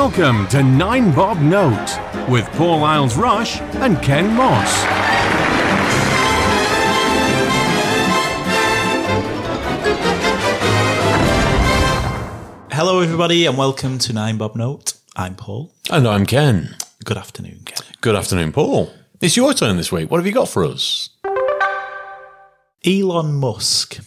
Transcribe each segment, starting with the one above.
Welcome to Nine Bob Note with Paul Isles Rush and Ken Moss. Hello, everybody, and welcome to Nine Bob Note. I'm Paul. And I'm Ken. Good afternoon, Ken. Good afternoon, Paul. It's your turn this week. What have you got for us? Elon Musk.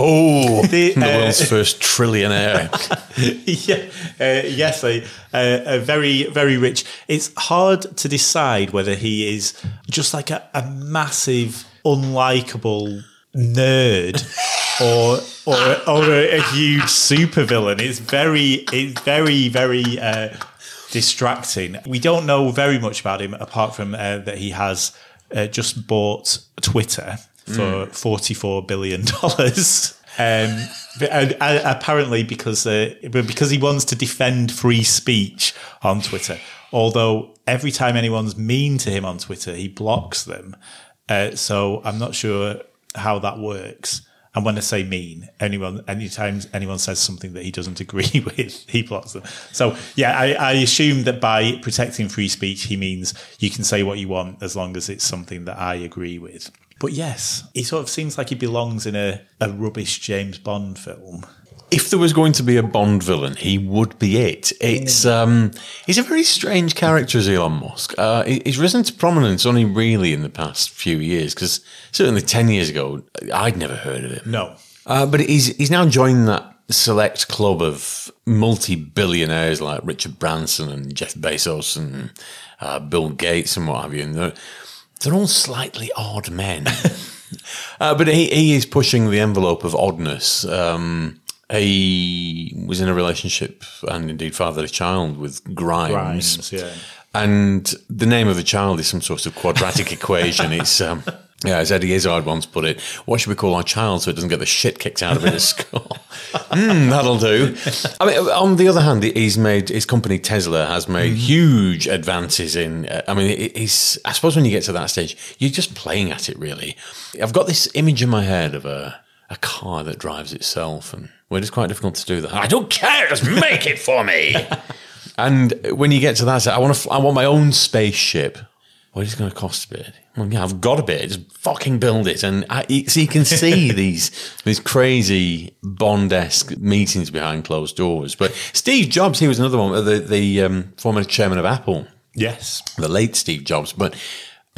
Oh, The, the, uh, world's first trillionaire. yeah, uh, yes, a, a, a very, very rich. It's hard to decide whether he is just like a, a massive, unlikable nerd or or, or a, a huge supervillain. It's very, it's very, very uh, distracting. We don't know very much about him apart from uh, that he has uh, just bought Twitter for forty-four billion dollars. Um, and, uh, apparently, because uh, because he wants to defend free speech on Twitter. Although every time anyone's mean to him on Twitter, he blocks them. Uh, so I'm not sure how that works. And when I say mean, anyone, anytime anyone says something that he doesn't agree with, he blocks them. So yeah, I, I assume that by protecting free speech, he means you can say what you want as long as it's something that I agree with. But yes, he sort of seems like he belongs in a, a rubbish James Bond film. if there was going to be a Bond villain, he would be it. It's um, he's a very strange character, as Elon Musk. Uh, he's risen to prominence only really in the past few years, because certainly ten years ago, I'd never heard of him. No. Uh, but he's he's now joined that select club of multi-billionaires like Richard Branson and Jeff Bezos and uh, Bill Gates and what have you. And they're, all slightly odd men. uh, but he, he is pushing the envelope of oddness. Um, he was in a relationship and indeed fathered a child with Grimes. Grimes, yeah. And the name of the child is some sort of quadratic equation. It's, um, yeah, as Eddie Izzard once put it, what should we call our child so it doesn't get the shit kicked out of it at school? Hmm, that'll do. I mean, on the other hand, he's made, his company Tesla has made huge advances in, uh, I mean, it- he's, I suppose when you get to that stage, you're just playing at it really. I've got this image in my head of a, a car that drives itself and well, it's quite difficult to do that. I don't care, just make it for me. And when you get to that, I want to, I want my own spaceship. What is it going to cost a bit? Well, yeah, I've got a bit. Just fucking build it, and I, so you can see these these crazy Bond-esque meetings behind closed doors. But Steve Jobs, he was another one, the the um, former chairman of Apple, Yes. the late Steve Jobs. But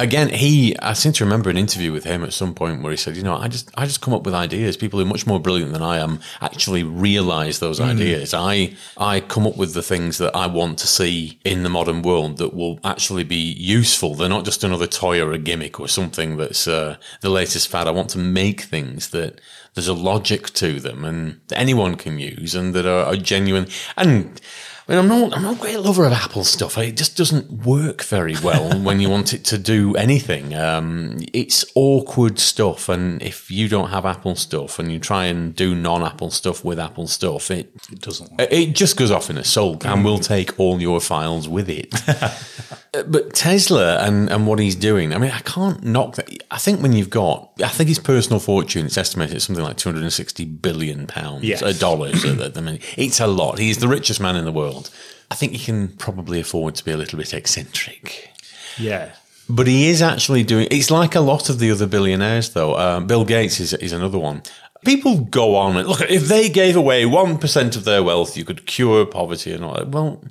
again, he I seem to remember an interview with him at some point where he said, you know, I just I just come up with ideas. People who are much more brilliant than I am actually realize those ideas. I I come up with the things that I want to see in the modern world that will actually be useful. They're not just another toy or a gimmick or something that's uh, the latest fad. I want to make things that there's a logic to them and that anyone can use and that are, are genuine and I mean, I'm not, I'm not a great lover of Apple stuff. It just doesn't work very well when you want it to do anything. Um, it's awkward stuff. And if you don't have Apple stuff and you try and do non-Apple stuff with Apple stuff, it, It doesn't. it just goes off in a sulk and will take all your files with it. But Tesla and, and what he's doing, I mean, I can't knock that. I think when you've got, I think his personal fortune, it's estimated at something like 260 billion pounds, Yes. uh, dollars. at the- mean, it's a lot. He's the richest man in the world. I think he can probably afford to be a little bit eccentric. Yeah. But he is actually doing. It's like a lot of the other billionaires, though. Um, Bill Gates is is another one. People go on and look. If they gave away one percent of their wealth, you could cure poverty and all. that. Well,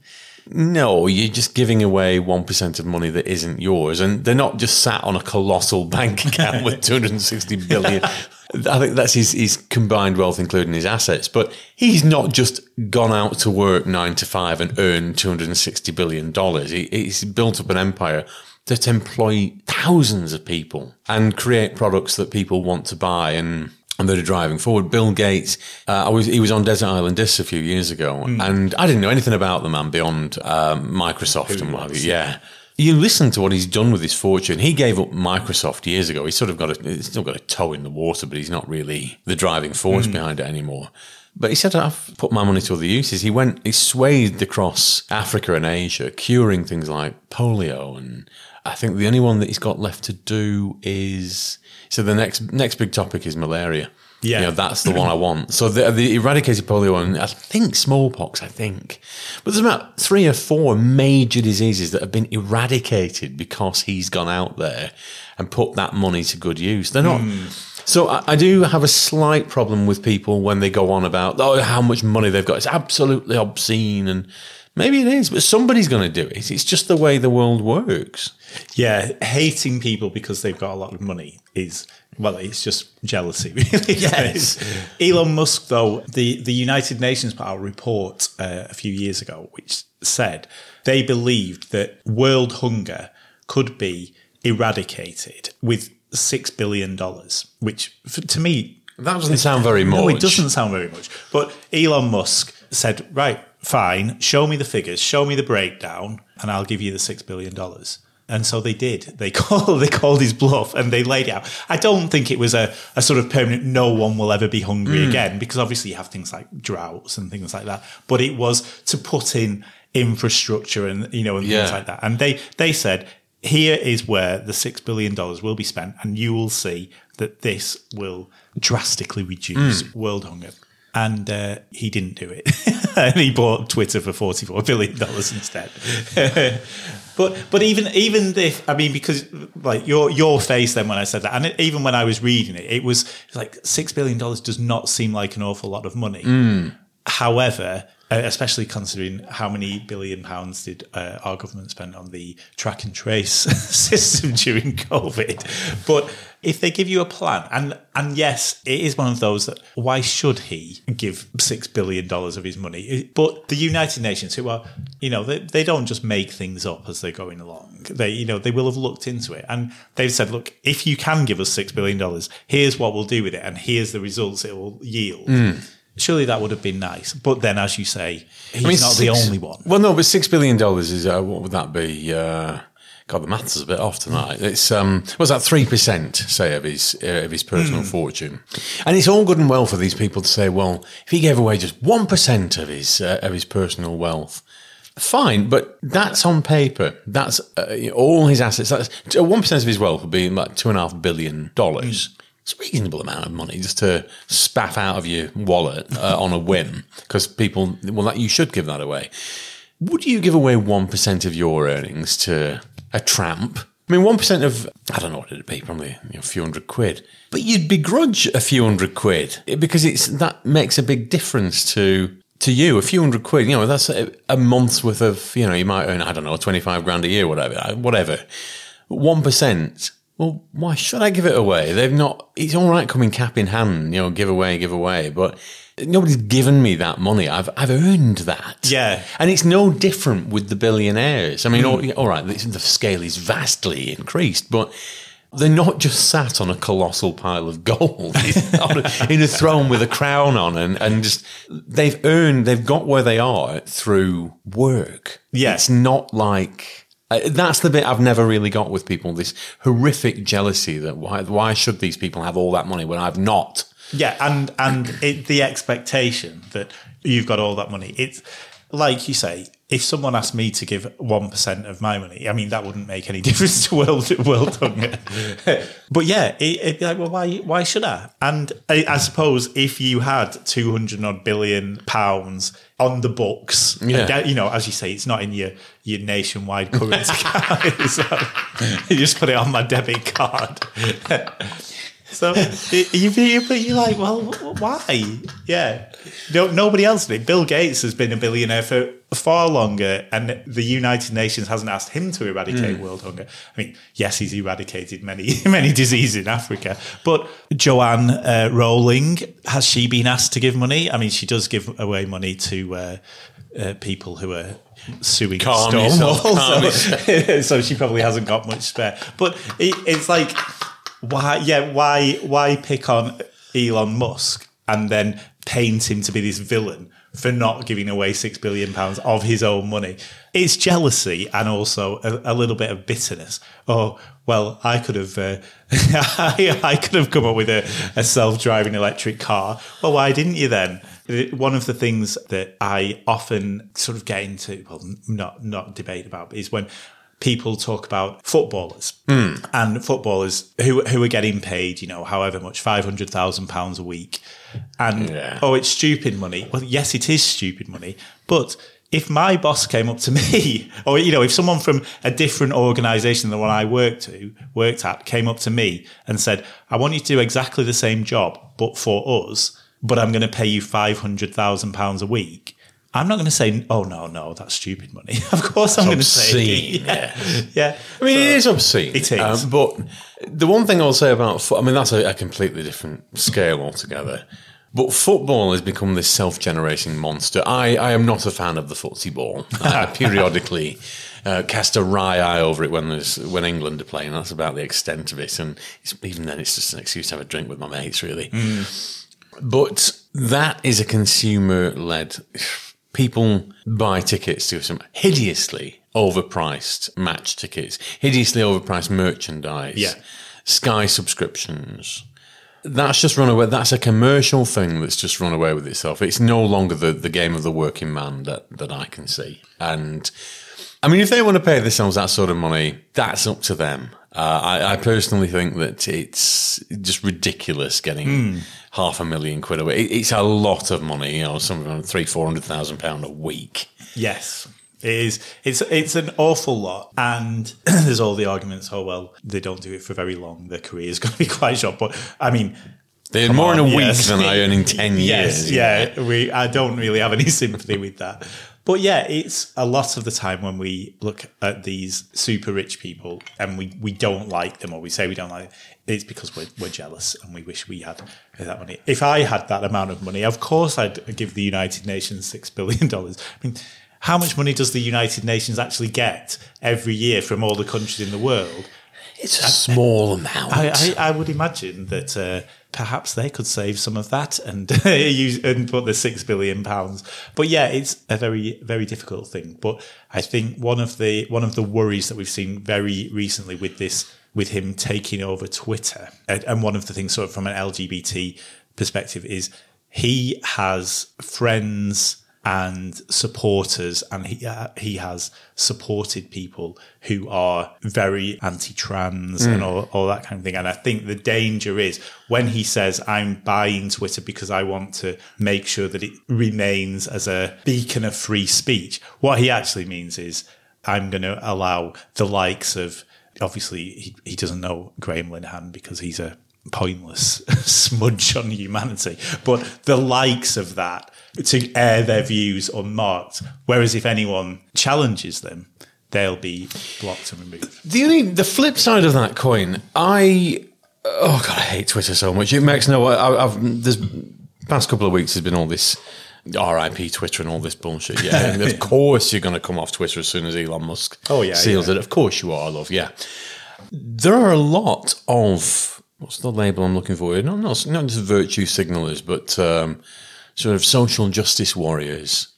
no, you're just giving away one percent of money that isn't yours, and they're not just sat on a colossal bank account with 260 billion. I think that's his, his combined wealth, including his assets. But he's not just gone out to work nine to five and earned 260 billion dollars. He, he's built up an empire that employ thousands of people and create products that people want to buy and that are driving forward. Bill Gates, uh, I was he was on Desert Island Discs a few years ago, and I didn't know anything about the man beyond um, Microsoft and what have you. Yeah. You listen to what he's done with his fortune. He gave up Microsoft years ago. He's sort of got a, he's still got a toe in the water, but he's not really the driving force behind it anymore. But he said, I've put my money to other uses. He went, he swathed across Africa and Asia, curing things like polio. And I think the only one that he's got left to do is, so the next, next big topic is malaria. Yeah. You know, that's the one I want. So the, the eradicated polio and I think smallpox, I think. But there's about three or four major diseases that have been eradicated because he's gone out there and put that money to good use. They're not. Hmm. So I, I do have a slight problem with people when they go on about oh how much money they've got. It's absolutely obscene and maybe it is, but somebody's going to do it. It's just the way the world works. Yeah, hating people because they've got a lot of money is well, it's just jealousy, really. Yes. Elon Musk, though, the the United Nations put out a report uh, a few years ago which said they believed that world hunger could be eradicated with six billion dollars, which f- to me That doesn't sound very much. no, it doesn't sound very much. But Elon Musk said, right, fine, show me the figures, show me the breakdown, and I'll give you the six billion dollars. And so they did. They called they called his bluff and they laid it out. I don't think it was a, a sort of permanent no one will ever be hungry hmm. again, because obviously you have things like droughts and things like that. But it was to put in infrastructure and you know and things like that. And they they said, here is where the six billion dollars will be spent, and you will see that this will drastically reduce hmm. world hunger. And uh, he didn't do it, and he bought Twitter for forty four billion dollars instead. but but even even if I mean because like your your face then when I said that, and even when I was reading it, it was like six billion dollars does not seem like an awful lot of money. However, uh, especially considering how many billion pounds did uh, our government spend on the track and trace system during COVID, but if they give you a plan, and and yes, it is one of those that why should he give six billion dollars of his money? But the United Nations, who are you know they, they don't just make things up as they're going along. They you know they will have looked into it and they've said, look, if you can give us six billion dollars, here's what we'll do with it, and here's the results it will yield. Surely that would have been nice, but then, as you say, he's not the only one. Well, no, but six billion dollars is uh, what would that be? Uh, God, the maths is a bit off tonight. It's um, what's that? Three percent, say, of his uh, of his personal fortune, and it's all good and well for these people to say, well, if he gave away just one percent of his uh, of his personal wealth. Fine, but that's on paper. That's uh, all his assets. That's one percent of his wealth would be like two and a half billion dollars. It's a reasonable amount of money just to spaff out of your wallet uh, on a whim because people, well, that you should give that away. Would you give away 1% of your earnings to a tramp? I mean, 1% of, I don't know what it'd be, probably you know, a few hundred quid. But you'd begrudge a few hundred quid because it's that makes a big difference to to you. A few hundred quid, you know, that's a, a month's worth of, you know, you might earn, I don't know, 25 grand a year, whatever, whatever. 1%. Well, why should I give it away? They've not, it's all right coming cap in hand, you know, give away, give away, but nobody's given me that money. I've, I've earned that. Yeah. And it's no different with the billionaires. I mean, all, hmm. all right, the the scale is vastly increased, but they're not just sat on a colossal pile of gold a- in a throne with a crown on and, and just, they've earned, they've got where they are through work. Yeah. It's not like, uh, that's the bit I've never really got with people. This horrific jealousy that why why should these people have all that money when I've not? Yeah, and and it, the expectation that you've got all that money. It's like you say. If someone asked me to give one percent of my money, I mean that wouldn't make any difference to world world hunger. but yeah, it, it'd be like, well, why why should I? And I, I suppose if you had two hundred odd billion pounds on the books, Yeah. that- you know, as you say, it's not in your your nationwide currency. So you just put it on my debit card. So you, you, but you're like, well, why? Yeah, no, nobody else did. Bill Gates has been a billionaire for far longer, and the United Nations hasn't asked him to eradicate world hunger. I mean, yes, he's eradicated many many diseases in Africa, but Joanne uh, Rowling has she been asked to give money? I mean, she does give away money to. Uh, uh, people who are suing calm Stonewall, so, so she probably hasn't got much spare. But it, it's like, why? Yeah, why? Why pick on Elon Musk and then paint him to be this villain for not giving away six billion pounds of his own money? It's jealousy and also a, a little bit of bitterness. Oh well, I could have, uh, I, I could have come up with a, a self-driving electric car. Well, why didn't you then? One of the things that I often sort of get into, well, not not debate about, is when people talk about footballers hmm. and footballers who who are getting paid, you know, however much, five hundred thousand pounds a week, and Yeah. oh, it's stupid money. Well, yes, it is stupid money, but if my boss came up to me, or you know, if someone from a different organisation than the one I worked to worked at came up to me and said, "I want you to do exactly the same job, but for us, but I'm going to pay you five hundred thousand pounds a week." I'm not going to say, "Oh no, no, that's stupid money." of course, I'm going to say, obscene, yeah, yeah. I mean, it is obscene. It is. Um, but the one thing I'll say about foot, I mean, that's a, a completely different scale altogether. But football has become this self-generating monster. I, I am not a fan of the footsie ball. I periodically uh, cast a wry eye over it when there's when England are playing. That's about the extent of it. And it's, even then, it's just an excuse to have a drink with my mates, really. But that is a consumer-led. People buy tickets to some hideously overpriced match tickets, hideously overpriced merchandise, Yeah. Sky subscriptions. That's just run away. That's a commercial thing that's just run away with itself. It's no longer the, the game of the working man that, that I can see. And I mean, if they want to pay themselves that sort of money, that's up to them. Uh, I, I personally think that it's just ridiculous getting half a million quid away. It, it's a lot of money, you know, something around three, four hundred thousand pound a week. Yes. It is. It's it's an awful lot, and there's all the arguments. Oh well, they don't do it for very long. Their career is going to be quite short. But I mean, They earn come more in a on, week yes. than I earn in ten yes, years. yeah. We I don't really have any sympathy with that. But yeah, it's a lot of the time when we look at these super rich people and we, we don't like them or we say we don't like them, it's because we're, we're jealous and we wish we had that money. If I had that amount of money, of course I'd give the United Nations $6 billion. I mean, how much money does the United Nations actually get every year from all the countries in the world? It's a small amount. I, I, I would imagine that uh, perhaps they could save some of that and use and put the six billion pounds. But yeah, it's a very very difficult thing. But I think one of the one of the worries that we've seen very recently with this with him taking over Twitter, and, and one of the things sort of from an LGBT perspective is he has friends and supporters, and he uh, he has supported people who are very anti-trans and all, all that kind of thing. And I think the danger is when he says, "I'm buying Twitter because I want to make sure that it remains as a beacon of free speech." What he actually means is, "I'm going to allow the likes of." Obviously, he, he doesn't know Graham Linehan because he's a pointless smudge on humanity, but the likes of that to air their views unmarked. Whereas if anyone challenges them, they'll be blocked and removed. The only the flip side of that coin, I oh god, I hate Twitter so much. It makes no. I, I've there's past couple of weeks has been all this RIP Twitter and all this bullshit. Yeah, and of course you're going to come off Twitter as soon as Elon Musk Oh, yeah, seals yeah. it. Of course you are, love. Yeah, there are a lot of what's the label I'm looking for? Not not, not just virtue signalers, but um, sort of social justice warriors.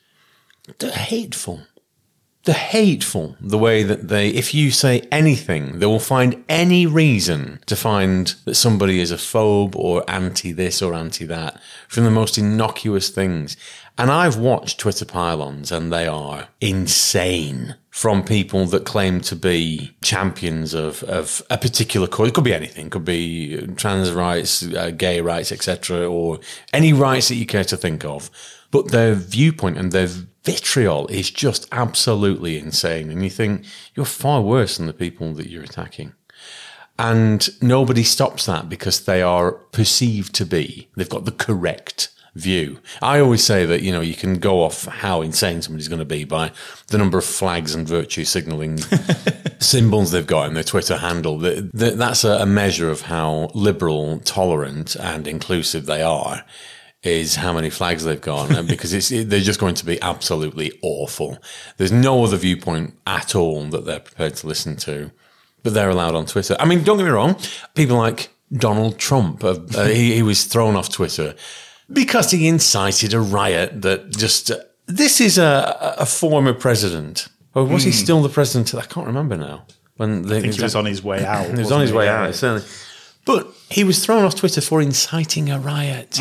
They're hateful. They're hateful the way that they if you say anything they will find any reason to find that somebody is a phobe or anti this or anti that from the most innocuous things. And i've watched twitter pylons and they are insane from people that claim to be champions of, of a particular cause. It could be anything. It could be trans rights, uh, gay rights, etc., or any rights that you care to think of. But their viewpoint and their vitriol is just absolutely insane. And you think you're far worse than the people that you're attacking. And nobody stops that because they are perceived to be, they've got the correct view. I always say that, you know, you can go off how insane somebody's going to be by the number of flags and virtue signaling symbols they've got in their Twitter handle. That, that, that's a, measure of how liberal, tolerant and inclusive they are is how many flags they've got because it's it, they're just going to be absolutely awful. There's no other viewpoint at all that they're prepared to listen to, but they're allowed on Twitter. I mean, don't get me wrong, people like Donald Trump, uh, uh, he, he was thrown off Twitter because he incited a riot that just. Uh, this is a, a former president, or was he still the president? I can't remember now. When they, I think he was on his way out. he was on his he? way Yeah. out, certainly. But he was thrown off Twitter for inciting a riot.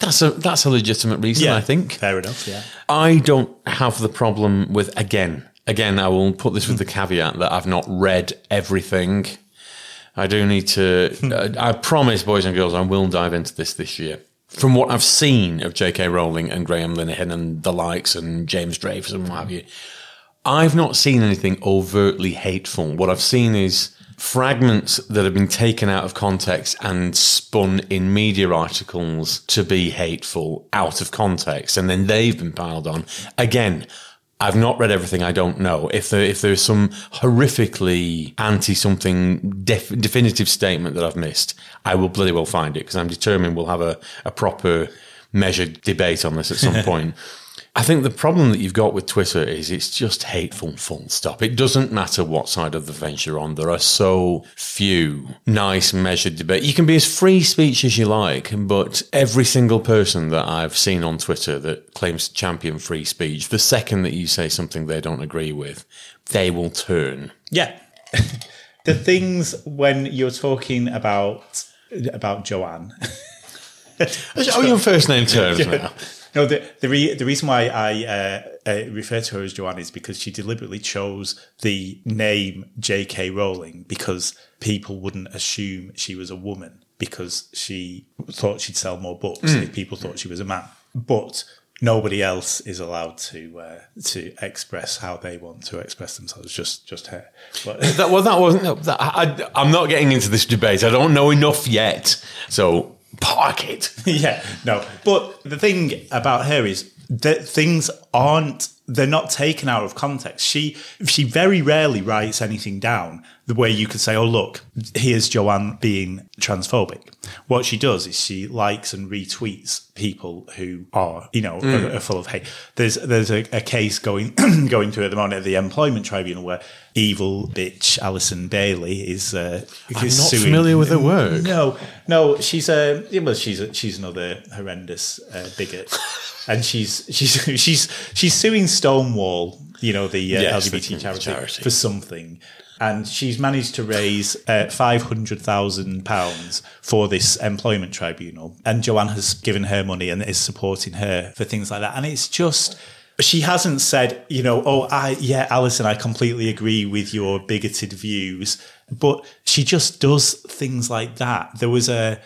That's a that's a legitimate reason, Yeah, I think. Fair enough, yeah. I don't have the problem with again again, I will put this with the caveat that I've not read everything. I do need to. uh, I promise, boys and girls, I will dive into this this year. From what I've seen of J.K. Rowling and Graham Linehan and the likes and James Dreyfus and what have you, I've not seen anything overtly hateful. What I've seen is fragments that have been taken out of context and spun in media articles to be hateful out of context, and then they've been piled on. Again, I've not read everything. I don't know if there if there's some horrifically anti something def- definitive statement that I've missed. I will bloody well find it because I'm determined we'll have a, a proper measured debate on this at some point. I think the problem that you've got with Twitter is it's just hateful, full stop. It doesn't matter what side of the fence you're on. There are so few nice, measured debate. You can be as free speech as you like, but every single person that I've seen on Twitter that claims to champion free speech, the second that you say something they don't agree with, they will turn. Yeah. the things when you're talking about about Joanne. Oh, your first name terms now. No, the the, re- the reason why I uh, uh, refer to her as Joanne is because she deliberately chose the name J.K. Rowling because people wouldn't assume she was a woman because she thought she'd sell more books if people thought she was a man. But nobody else is allowed to uh, to express how they want to express themselves. Just just her. But That, well, that wasn't. no, That, I, I'm not getting into this debate. I don't know enough yet. So park it. yeah, no. But the thing about her is that things aren't they're not taken out of context. She she very rarely writes anything down the way you could say, "Oh, look, here's Joanne being transphobic." What she does is she likes and retweets people who are, you know, are, are full of hate. There's there's a, a case going going through at the moment at the employment tribunal where evil bitch Alison Bailey is. Uh, I'm not suing- familiar with her work. no, no, she's a well, she's a, she's another horrendous uh, bigot, and she's she's she's she's suing Stonewall, you know, the uh, Yes, LGBT the charity, charity. for something, and she's managed to raise uh, five hundred thousand pounds for this employment tribunal, and Joanne has given her money and is supporting her for things like that, and it's just. She hasn't said, you know, oh, I, yeah, Alison, I completely agree with your bigoted views, but she just does things like that. There was a,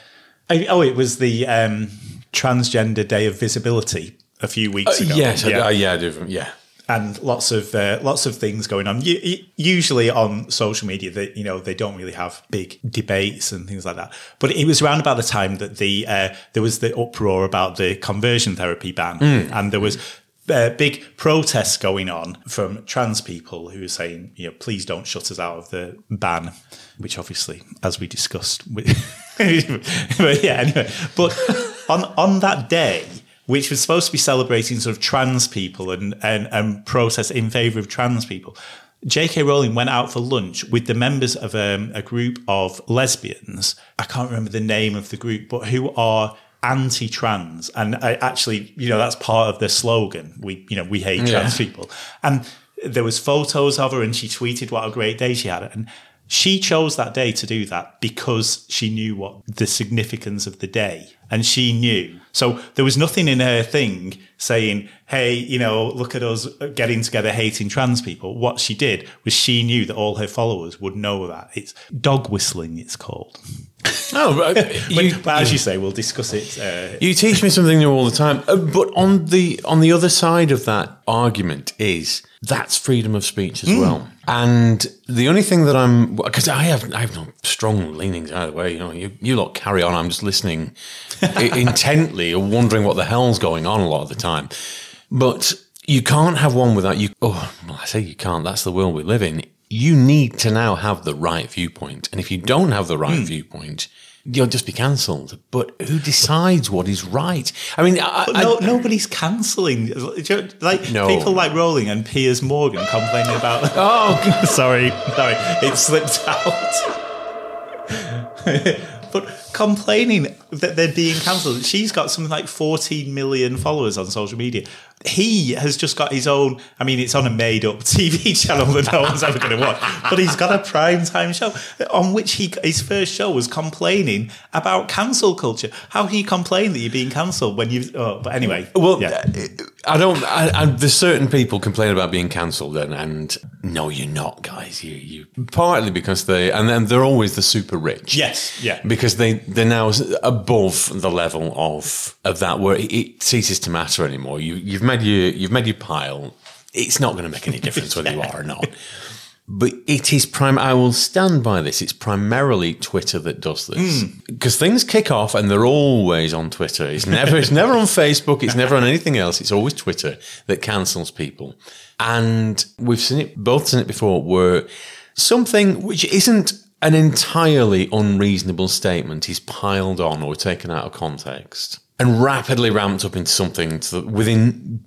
I- oh, it was the um, Transgender Day of Visibility a few weeks ago. Uh, Yes, Yeah I, I, yeah, I do. Yeah. And lots of uh, lots of things going on. U- usually on social media, that you know they don't really have big debates and things like that. But it was around about the time that the uh, there was the uproar about the conversion therapy ban, and there was. Uh, big protests going on from trans people who were saying, you know, please don't shut us out of the ban, which obviously, as we discussed, with, but yeah, anyway. But on on that day, which was supposed to be celebrating sort of trans people and, and, and protest in favour of trans people. J.K. Rowling went out for lunch with the members of um, a group of lesbians. I can't remember the name of the group, but who are anti-trans. And I actually, you know, that's part of their slogan. We, you know, we hate trans people. And there was photos of her and she tweeted what a great day she had. And she chose that day to do that because she knew what the significance of the day and she knew. So there was nothing in her thing saying, Hey, you know, look at us getting together hating trans people. What she did was she knew that all her followers would know that. It's dog whistling, it's called. Oh, but, uh, But, but as you say, we'll discuss it. Uh, you teach me something new all the time. Uh, but on the on the other side of that argument is that's freedom of speech as well. And the only thing that I'm because I have I have no strong leanings either way. You know, you you lot carry on. I'm just listening intently, or wondering what the hell's going on a lot of the time. But you can't have one without you. Oh, well, I say you can't. That's the world we live in. You need to now have the right viewpoint, and if you don't have the right hmm. viewpoint. You'll just be cancelled. But who decides what is right? I mean, I, but I- nobody's cancelling. Like No. people like Rowling and Piers Morgan complaining about. Oh, sorry, sorry, it slipped out. but complaining that they're being cancelled. She's got something like 14 million followers on social media. He has just got his own. I mean, it's on a made-up TV channel that no one's ever going to watch, but he's got a prime time show on which he his first show was complaining about cancel culture. How can you complain that you're being cancelled when you? Oh, but anyway, Well, yeah. Uh, I don't. I, I, there's certain people complain about being cancelled, and, and no, you're not, guys. You, you partly because they, and then they're always the super rich. Yes, yeah. because they they're now above the level of of that where it, it ceases to matter anymore. You you've made your you've made your pile. It's not going to make any difference whether you are or not. But it is prime. I will stand by this. It's primarily Twitter that does this hmm. because things kick off and they're always on Twitter. It's never. it's never on Facebook. It's never on anything else. It's always Twitter that cancels people. And we've seen it. Both seen it before. Where something which isn't an entirely unreasonable statement is piled on or taken out of context and rapidly ramped up into something to the, within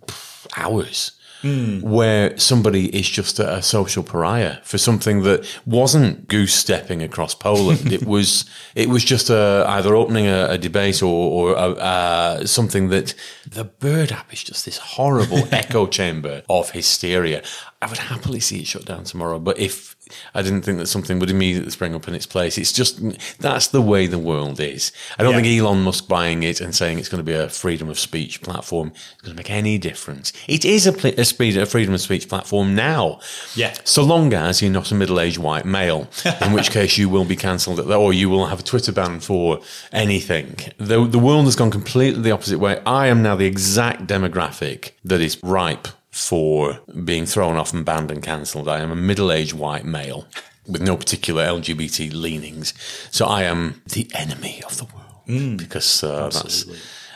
hours hmm. where somebody is just a, a social pariah for something that wasn't goose stepping across Poland. it was it was just a, either opening a, a debate or, or a, uh, something that the bird app is just this horrible echo chamber of hysteria. I would happily see it shut down tomorrow, but if I didn't think that something would immediately spring up in its place. It's just that's the way the world is. I don't Yeah. think Elon Musk buying it and saying it's going to be a freedom of speech platform is going to make any difference. It is a, pl- a, speed, a freedom of speech platform now. Yeah. So long as you're not a middle-aged white male, in which case you will be cancelled, or you will have a Twitter ban for anything. The, the world has gone completely the opposite way. I am now the exact demographic that is ripe for being thrown off and banned and cancelled. I am a middle-aged white male with no particular LGBT leanings. So I am the enemy of the world because uh, that's.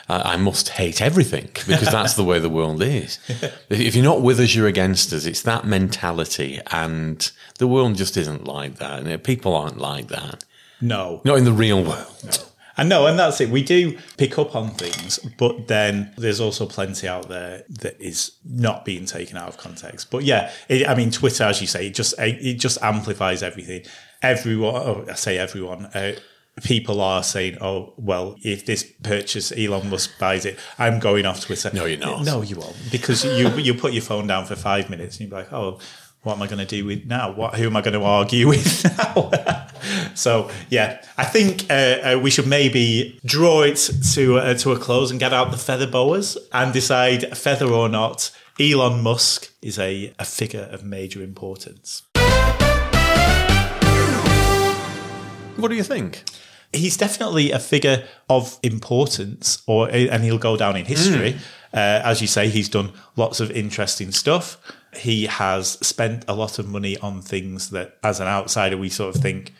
I I must hate everything because that's the way the world is. If you're not with us, you're against us. It's that mentality, and the world just isn't like that. And people aren't like that. no, Not in the real world. I no, and that's it. We do pick up on things, but then there's also plenty out there that is not being taken out of context. But yeah, it, I mean, Twitter, as you say, it just it just amplifies everything. Everyone, oh, I say everyone. Uh, people are saying, "Oh, well, if this purchase Elon Musk buys it, I'm going off Twitter." No, you're not. No, you won't, because you you put your phone down for five minutes and you're like, "Oh." What am I going to do with now? What who am I going to argue with now? so yeah, I think uh, uh, we should maybe draw it to uh, to a close and get out the feather boas and decide feather or not. Elon Musk is a, a figure of major importance. What do you think? he's definitely a figure of importance, or and he'll go down in history. Uh, as you say, he's done lots of interesting stuff. He has spent a lot of money on things that, as an outsider, we sort of think,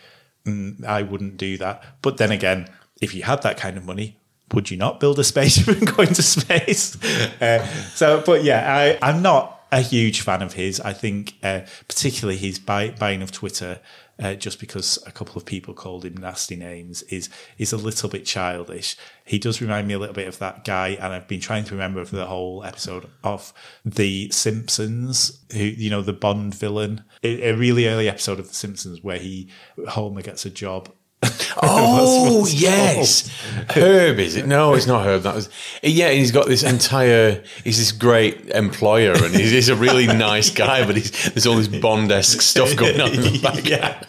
mm, I wouldn't do that. But then again, if you had that kind of money, would you not build a spaceship and go into space? Uh, so, but yeah, I, I'm not a huge fan of his. I think, uh, particularly his buy, buying of Twitter, uh, just because a couple of people called him nasty names, is is a little bit childish. He does remind me a little bit of that guy, and I've been trying to remember for the whole episode of The Simpsons, who you know the Bond villain, a, a really early episode of The Simpsons where he Homer gets a job. Oh yes, Herb is it? No, it's not Herb. That was yeah. and He's got this entire. He's this great employer, and he's, he's a really nice guy. But he's, there's all this Bond-esque stuff going on in the back. yeah.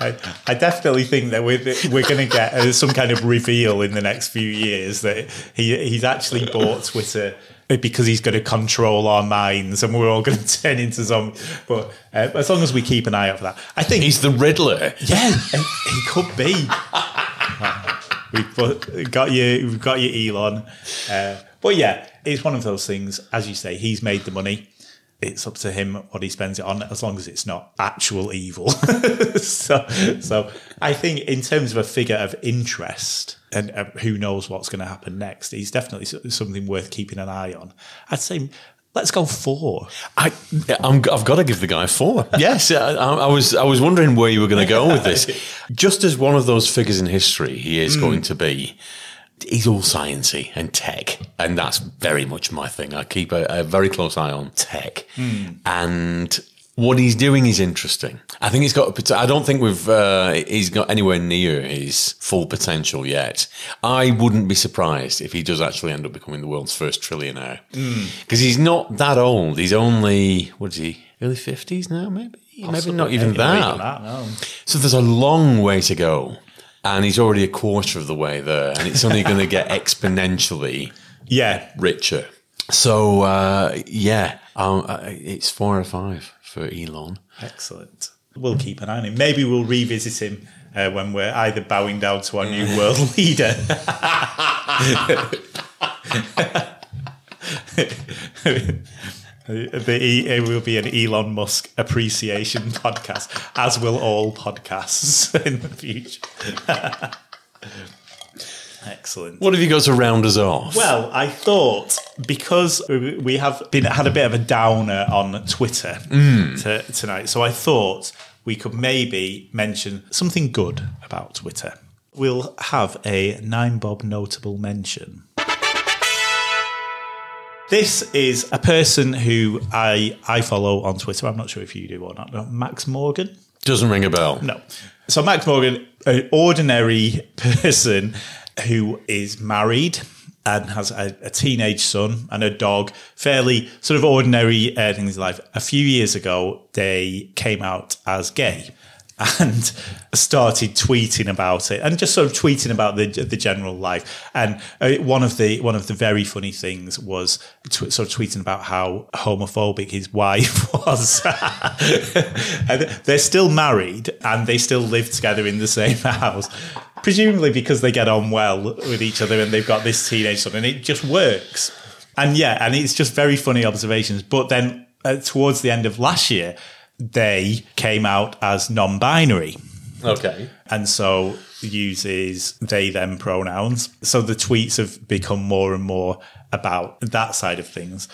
I, I definitely think that we're, we're going to get uh, some kind of reveal in the next few years that he he's actually bought Twitter because he's going to control our minds and we're all going to turn into zombies. But uh, as long as we keep an eye out for that, I think He's the Riddler. yeah, he could be. We've got you. We've got you, Elon. Uh, but yeah, it's one of those things. As you say, he's made the money. It's up to him what he spends it on, as long as it's not actual evil. so, so I think in terms of a figure of interest, and uh, who knows what's going to happen next, he's definitely something worth keeping an eye on. I'd say let's go four. I, I'm, I've got to give the guy four. Yes, I, I was. I was wondering where you were going to go with this. Just as one of those figures in history, he is going to be. He's all sciency and tech, and that's very much my thing. I keep a, a very close eye on tech, and what he's doing is interesting. I think he's got. I don't think we've. Uh, he's got anywhere near his full potential yet. I wouldn't be surprised if he does actually end up becoming the world's first trillionaire because he's not that old. He's only what is he? Early fifties now, maybe. Maybe not even Maybe that. no. So there's a long way to go, and he's already a quarter of the way there, and it's only going to get exponentially Yeah, richer. So uh, yeah, um, uh, it's four or five for Elon. excellent. We'll keep an eye on him. Maybe we'll revisit him uh, when we're either bowing down to our new world leader. Uh, the, E- it will be an Elon Musk appreciation podcast, as will all podcasts in the future. Excellent. What have you got to round us off? Well, I thought because we have been had a bit of a downer on Twitter mm. to, tonight, so I thought we could maybe mention something good about Twitter. We'll have a nine bob notable mention. This is a person who I I follow on Twitter. I'm not sure if you do or not. Max Morgan. Doesn't ring a bell. No. So Max Morgan, an ordinary person who is married and has a, a teenage son and a dog, fairly sort of ordinary uh, things in life. A few years ago, they came out as gay and started tweeting about it and just sort of tweeting about the the general life. And uh, one of the one of the very funny things was sort of tweeting about how homophobic his wife was. They're still married and they still live together in the same house presumably because they get on well with each other and they've got this teenage son and it just works. And yeah and it's just very funny observations. But then uh, towards the end of last year they came out as non-binary. Okay. and so uses they them pronouns. So the tweets have become more and more about that side of things.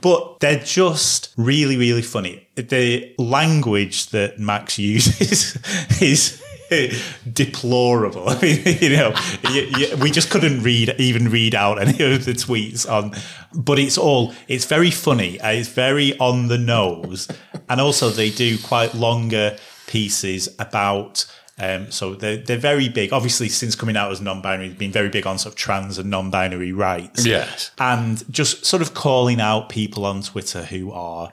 But they're just really really funny. The language that max uses is deplorable i mean you know y- y- we just couldn't read even read out any of the tweets on but it's all it's very funny uh, it's very on the nose and also they do quite longer pieces about um, so they're, they're very big. Obviously, since coming out as non-binary, they've been very big on sort of trans and non-binary rights. Yes. and just sort of calling out people on Twitter who are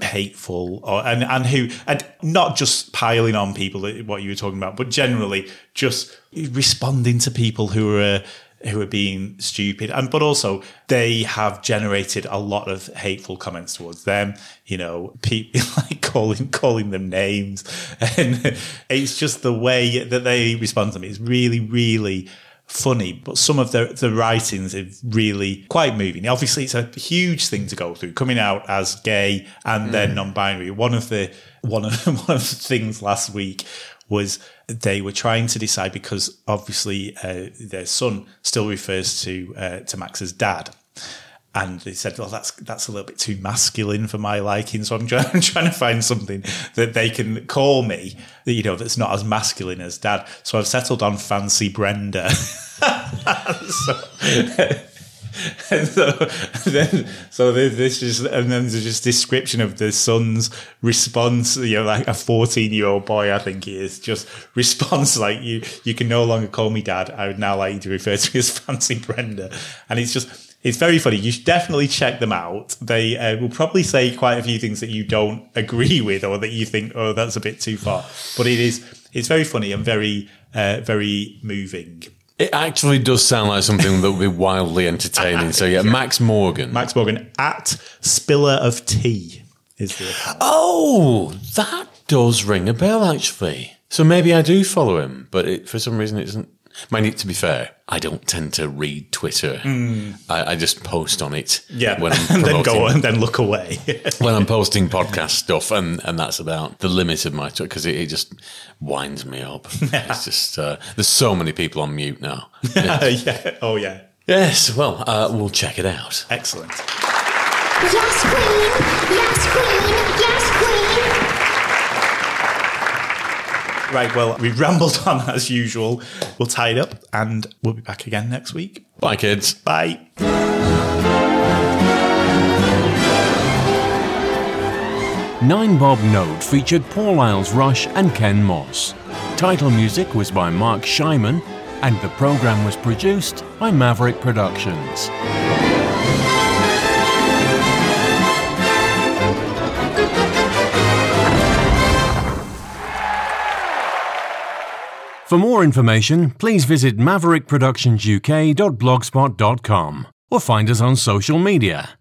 hateful or and and who and not just piling on people what you were talking about, but generally just responding to people who are. Who are being stupid, and but also they have generated a lot of hateful comments towards them. You know, people like calling calling them names, and it's just the way that they respond to me is really, really funny, but some of the the writings are really quite moving. Obviously, it's a huge thing to go through coming out as gay and then non-binary. One of the one of one of the things last week was they were trying to decide because obviously uh, their son still refers to uh, to Max as dad. And they said, "Well, that's that's a little bit too masculine for my liking." So I'm trying, I'm trying to find something that they can call me, that, you know, that's not as masculine as dad. So I've settled on Fancy Brenda. so, and so then, so this just, and then there's just description of the son's response. You know, like a 14 year old boy, I think he is, just response like you. You can no longer call me dad. I would now like you to refer to me as Fancy Brenda, and it's just. It's very funny. You should definitely check them out. They uh, will probably say quite a few things that you don't agree with, or that you think, "Oh, that's a bit too far." But it is. It's very funny and very, uh, very moving. It actually does sound like something that would be wildly entertaining. So yeah, Max Morgan. Max Morgan at Spiller of Tea is the Oh, that does ring a bell actually. So maybe I do follow him, but it, for some reason it doesn't. Mind you, to be fair, I don't tend to read Twitter. I, I just post on it. yeah, when I'm and then go and then look away. when I'm posting podcast stuff, and, and that's about the limit of my Twitter because it, it just winds me up. it's just uh, there's so many people on mute now. yeah. Oh yeah. yes, well, uh, we'll check it out. Excellent. Yes, queen. Yes, queen. Yes, queen. Right. Well, we've rambled on as usual. We'll tie it up, and we'll be back again next week. Bye, kids. Bye. Nine Bob Note featured Paul Isles Rush and Ken Moss. Title music was by Mark Scheiman, and the program was produced by Maverick Productions. For more information, please visit maverickproductionsuk.blogspot.com or find us on social media.